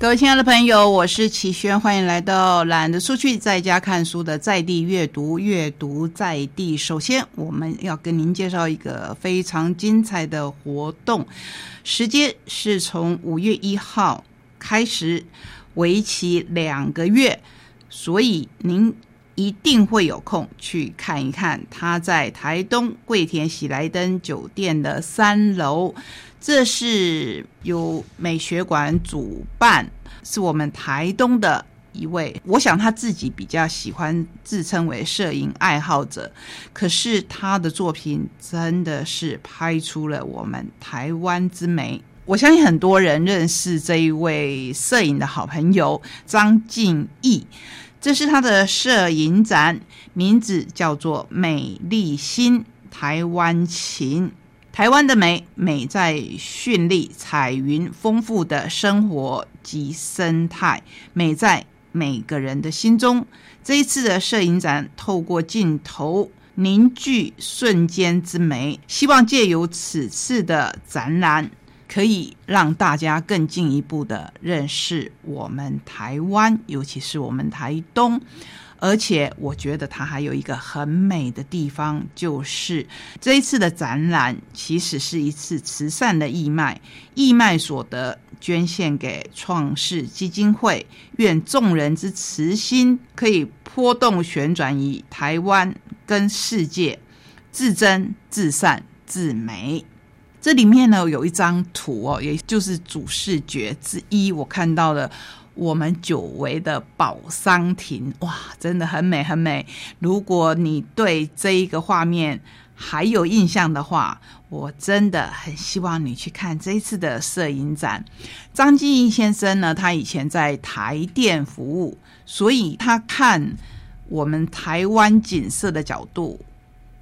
各位亲爱的朋友，我是齐轩，欢迎来到懒得出去在家看书的在地阅读，阅读在地。首先，我们要跟您介绍一个非常精彩的活动，时间是从五月一号开始，为期两个月，所以您一定会有空去看一看。他在台东桂田喜来登酒店的三楼。这是由美学馆主办，是我们台东的一位。我想他自己比较喜欢自称为摄影爱好者，可是他的作品真的是拍出了我们台湾之美。我相信很多人认识这一位摄影的好朋友张敬义，这是他的摄影展，名字叫做《美丽新台湾情》。台湾的美，美在绚丽彩云、丰富的生活及生态，美在每个人的心中。这一次的摄影展，透过镜头凝聚瞬间之美，希望借由此次的展览，可以让大家更进一步的认识我们台湾，尤其是我们台东。而且我觉得它还有一个很美的地方，就是这一次的展览其实是一次慈善的义卖，义卖所得捐献给创世基金会，愿众人之慈心可以波动旋转于台湾跟世界，自珍自善自美。这里面呢有一张图哦，也就是主视觉之一，我看到了。我们久违的宝桑亭，哇，真的很美很美。如果你对这一个画面还有印象的话，我真的很希望你去看这次的摄影展。张金义先生呢，他以前在台电服务，所以他看我们台湾景色的角度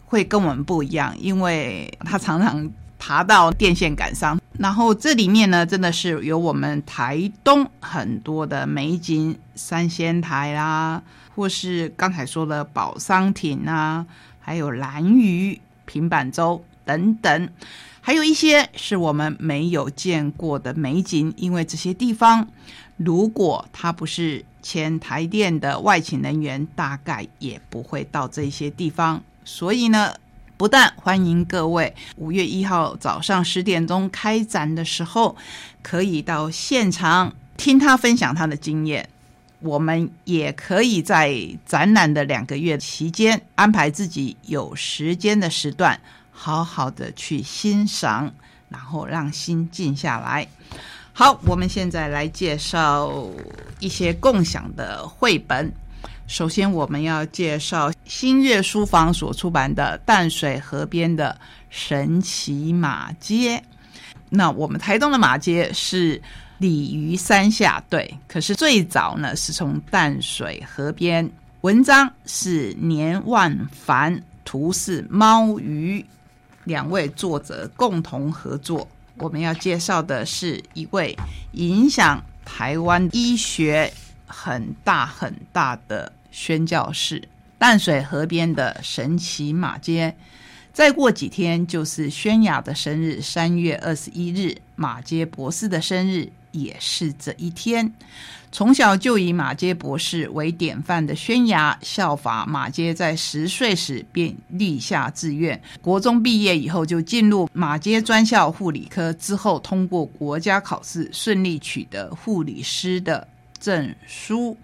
会跟我们不一样，因为他常常。爬到电线杆上，然后这里面呢，真的是有我们台东很多的美景，三仙台啦，或是刚才说的宝桑亭啊，还有蓝屿、平板洲等等，还有一些是我们没有见过的美景。因为这些地方，如果他不是前台电的外勤人员，大概也不会到这些地方。所以呢。不但欢迎各位五月一号早上十点钟开展的时候，可以到现场听他分享他的经验，我们也可以在展览的两个月期间安排自己有时间的时段，好好的去欣赏，然后让心静下来。好，我们现在来介绍一些共享的绘本。首先，我们要介绍新月书房所出版的《淡水河边的神奇马街》。那我们台东的马街是鲤鱼山下，对。可是最早呢，是从淡水河边。文章是年万凡，图是猫鱼，两位作者共同合作。我们要介绍的是一位影响台湾医学很大很大的。宣教士，淡水河边的神奇马街。再过几天就是宣雅的生日，三月二十一日，马街博士的生日也是这一天。从小就以马街博士为典范的宣雅，效法马街，在十岁时便立下志愿。国中毕业以后，就进入马街专校护理科，之后通过国家考试，顺利取得护理师的证书。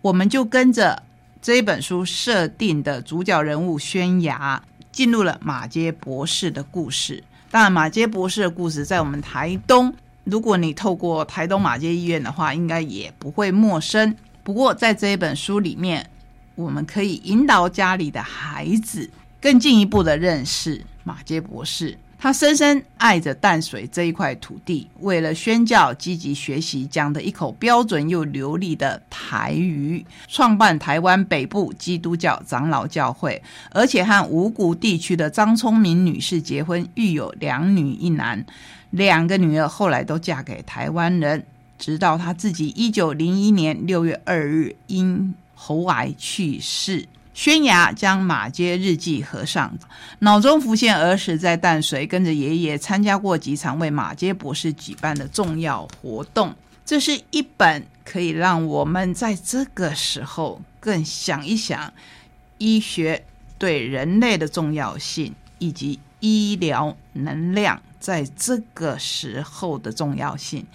我们就跟着这一本书设定的主角人物宣牙，进入了马街博士的故事。当然，马街博士的故事在我们台东，如果你透过台东马街医院的话，应该也不会陌生。不过，在这一本书里面，我们可以引导家里的孩子更进一步的认识马街博士。他深深爱着淡水这一块土地，为了宣教积极学习，讲的一口标准又流利的台语，创办台湾北部基督教长老教会，而且和五谷地区的张聪明女士结婚，育有两女一男，两个女儿后来都嫁给台湾人，直到他自己一九零一年六月二日因喉癌去世。宣牙将马街日记合上，脑中浮现儿时在淡水跟着爷爷参加过几场为马街博士举办的重要活动。这是一本可以让我们在这个时候更想一想医学对人类的重要性，以及医疗能量在这个时候的重要性。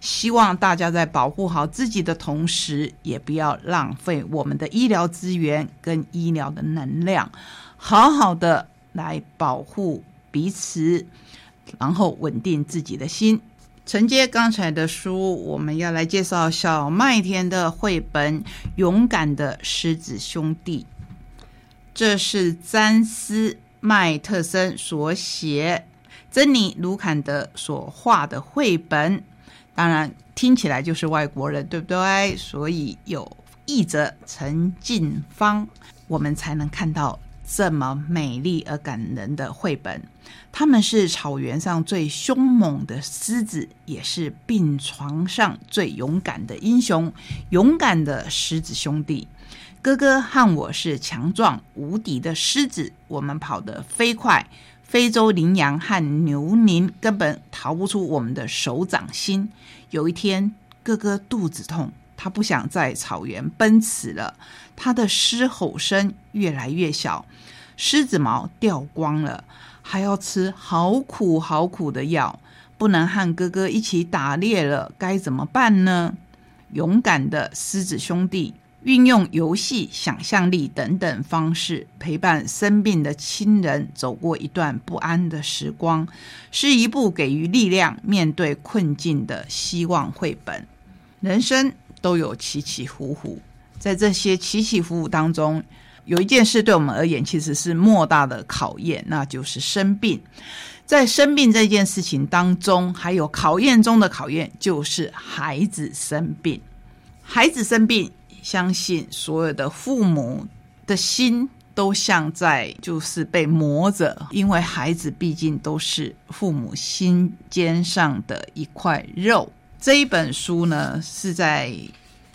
希望大家在保护好自己的同时，也不要浪费我们的医疗资源跟医疗的能量，好好的来保护彼此，然后稳定自己的心。承接刚才的书，我们要来介绍小麦田的绘本《勇敢的狮子兄弟》。这是詹斯麦特森所写，珍妮卢坎德所画的绘本。当然，听起来就是外国人，对不对？所以有译者陈进芳，我们才能看到这么美丽而感人的绘本。他们是草原上最凶猛的狮子，也是病床上最勇敢的英雄。勇敢的狮子兄弟，哥哥和我是强壮无敌的狮子，我们跑得飞快。非洲羚羊和牛羚根本逃不出我们的手掌心。有一天，哥哥肚子痛，他不想在草原奔驰了。他的狮吼声越来越小，狮子毛掉光了，还要吃好苦好苦的药，不能和哥哥一起打猎了，该怎么办呢？勇敢的狮子兄弟。运用游戏、想象力等等方式陪伴生病的亲人走过一段不安的时光，是一部给予力量、面对困境的希望绘本。人生都有起起伏伏，在这些起起伏伏当中，有一件事对我们而言其实是莫大的考验，那就是生病。在生病这件事情当中，还有考验中的考验，就是孩子生病。孩子生病。相信所有的父母的心都像在就是被磨着，因为孩子毕竟都是父母心尖上的一块肉。这一本书呢，是在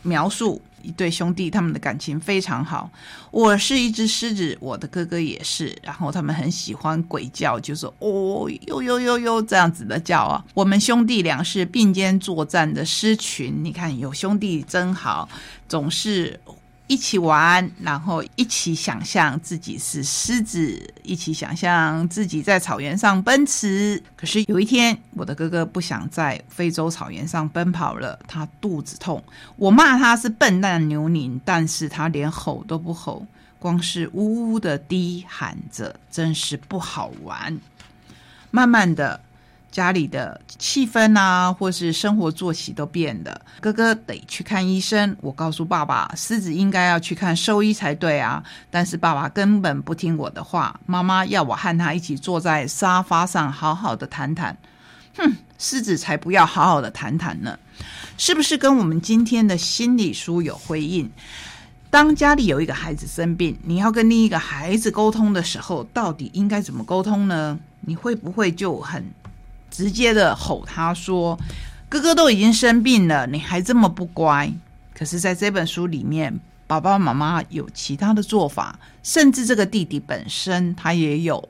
描述。一对兄弟，他们的感情非常好。我是一只狮子，我的哥哥也是。然后他们很喜欢鬼叫，就说哦呦呦呦呦这样子的叫啊。我们兄弟俩是并肩作战的狮群，你看有兄弟真好，总是。一起玩，然后一起想象自己是狮子，一起想象自己在草原上奔驰。可是有一天，我的哥哥不想在非洲草原上奔跑了，他肚子痛。我骂他是笨蛋牛拧，但是他连吼都不吼，光是呜呜的低喊着，真是不好玩。慢慢的。家里的气氛啊，或是生活作息都变了。哥哥得去看医生。我告诉爸爸，狮子应该要去看兽医才对啊。但是爸爸根本不听我的话。妈妈要我和他一起坐在沙发上，好好的谈谈。哼，狮子才不要好好的谈谈呢。是不是跟我们今天的心理书有回应？当家里有一个孩子生病，你要跟另一个孩子沟通的时候，到底应该怎么沟通呢？你会不会就很？直接的吼他说：“哥哥都已经生病了，你还这么不乖。”可是，在这本书里面，爸爸妈妈有其他的做法，甚至这个弟弟本身他也有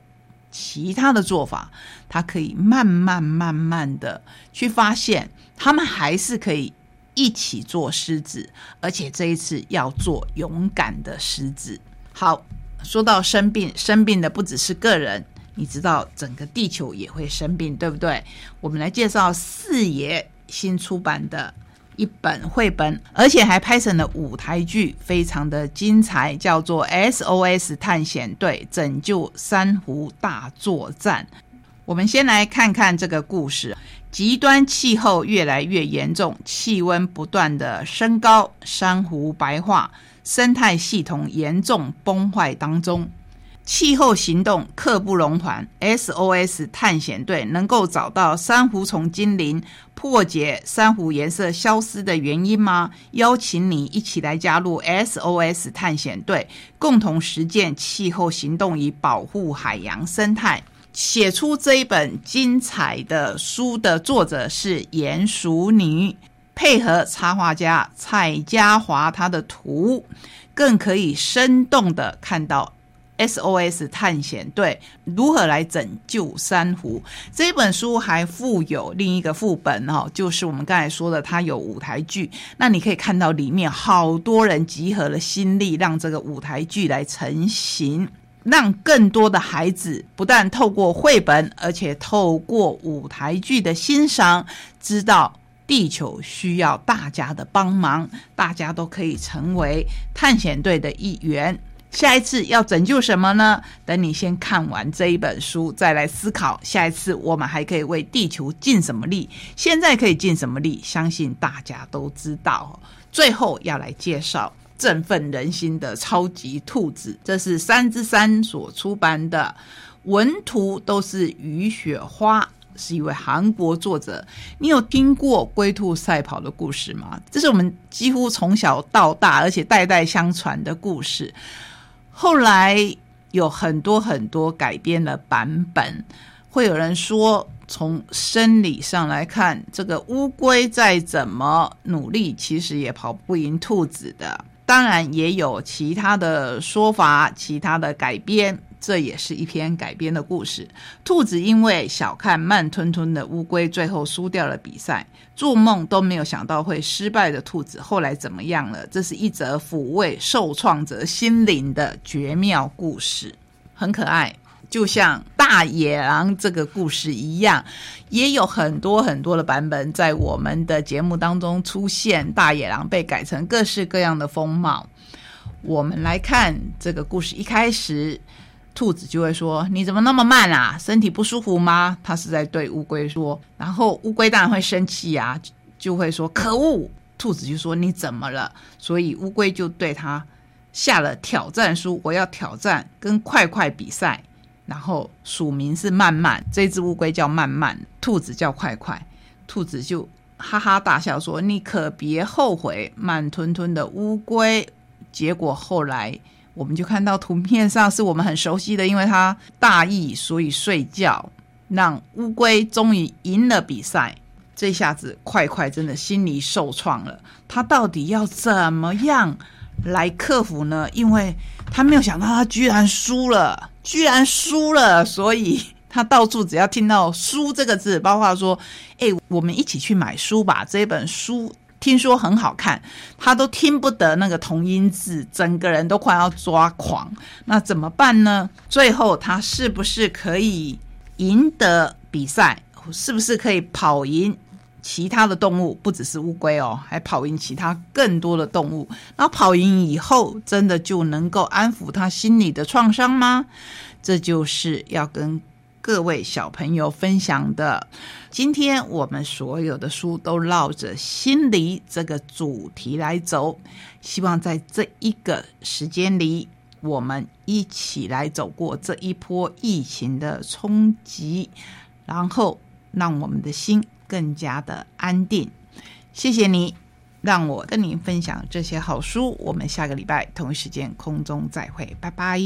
其他的做法。他可以慢慢慢慢的去发现，他们还是可以一起做狮子，而且这一次要做勇敢的狮子。好，说到生病，生病的不只是个人。你知道整个地球也会生病，对不对？我们来介绍四爷新出版的一本绘本，而且还拍成了舞台剧，非常的精彩，叫做《SOS 探险队拯救珊瑚大作战》。我们先来看看这个故事：极端气候越来越严重，气温不断的升高，珊瑚白化，生态系统严重崩坏当中。气候行动刻不容缓，SOS 探险队能够找到珊瑚虫精灵，破解珊瑚颜色消失的原因吗？邀请你一起来加入 SOS 探险队，共同实践气候行动，以保护海洋生态。写出这一本精彩的书的作者是鼹鼠女，配合插画家蔡家华，他的图更可以生动的看到。SOS 探险队如何来拯救珊瑚这本书还附有另一个副本哦，就是我们刚才说的，它有舞台剧。那你可以看到里面好多人集合了心力，让这个舞台剧来成型，让更多的孩子不但透过绘本，而且透过舞台剧的欣赏，知道地球需要大家的帮忙，大家都可以成为探险队的一员。下一次要拯救什么呢？等你先看完这一本书，再来思考下一次我们还可以为地球尽什么力。现在可以尽什么力？相信大家都知道。最后要来介绍振奋人心的超级兔子，这是三之三所出版的，文图都是雨雪花，是一位韩国作者。你有听过龟兔赛跑的故事吗？这是我们几乎从小到大，而且代代相传的故事。后来有很多很多改编的版本，会有人说，从生理上来看，这个乌龟再怎么努力，其实也跑不赢兔子的。当然，也有其他的说法，其他的改编。这也是一篇改编的故事。兔子因为小看慢吞吞的乌龟，最后输掉了比赛。做梦都没有想到会失败的兔子，后来怎么样了？这是一则抚慰受创者心灵的绝妙故事，很可爱，就像大野狼这个故事一样，也有很多很多的版本在我们的节目当中出现。大野狼被改成各式各样的风貌。我们来看这个故事一开始。兔子就会说：“你怎么那么慢啊？身体不舒服吗？”他是在对乌龟说。然后乌龟当然会生气呀，就会说：“可恶！”兔子就说：“你怎么了？”所以乌龟就对他下了挑战书：“我要挑战跟快快比赛。”然后署名是慢慢，这只乌龟叫慢慢，兔子叫快快。兔子就哈哈大笑说：“你可别后悔，慢吞吞的乌龟。”结果后来。我们就看到图片上是我们很熟悉的，因为它大意，所以睡觉让乌龟终于赢了比赛。这下子快快真的心里受创了，他到底要怎么样来克服呢？因为他没有想到他居然输了，居然输了，所以他到处只要听到“输”这个字，包括说：“哎，我们一起去买书吧，这本书。”听说很好看，他都听不得那个同音字，整个人都快要抓狂。那怎么办呢？最后他是不是可以赢得比赛？是不是可以跑赢其他的动物？不只是乌龟哦，还跑赢其他更多的动物。那跑赢以后，真的就能够安抚他心里的创伤吗？这就是要跟。各位小朋友分享的，今天我们所有的书都绕着心理这个主题来走，希望在这一个时间里，我们一起来走过这一波疫情的冲击，然后让我们的心更加的安定。谢谢你，让我跟您分享这些好书。我们下个礼拜同一时间空中再会，拜拜。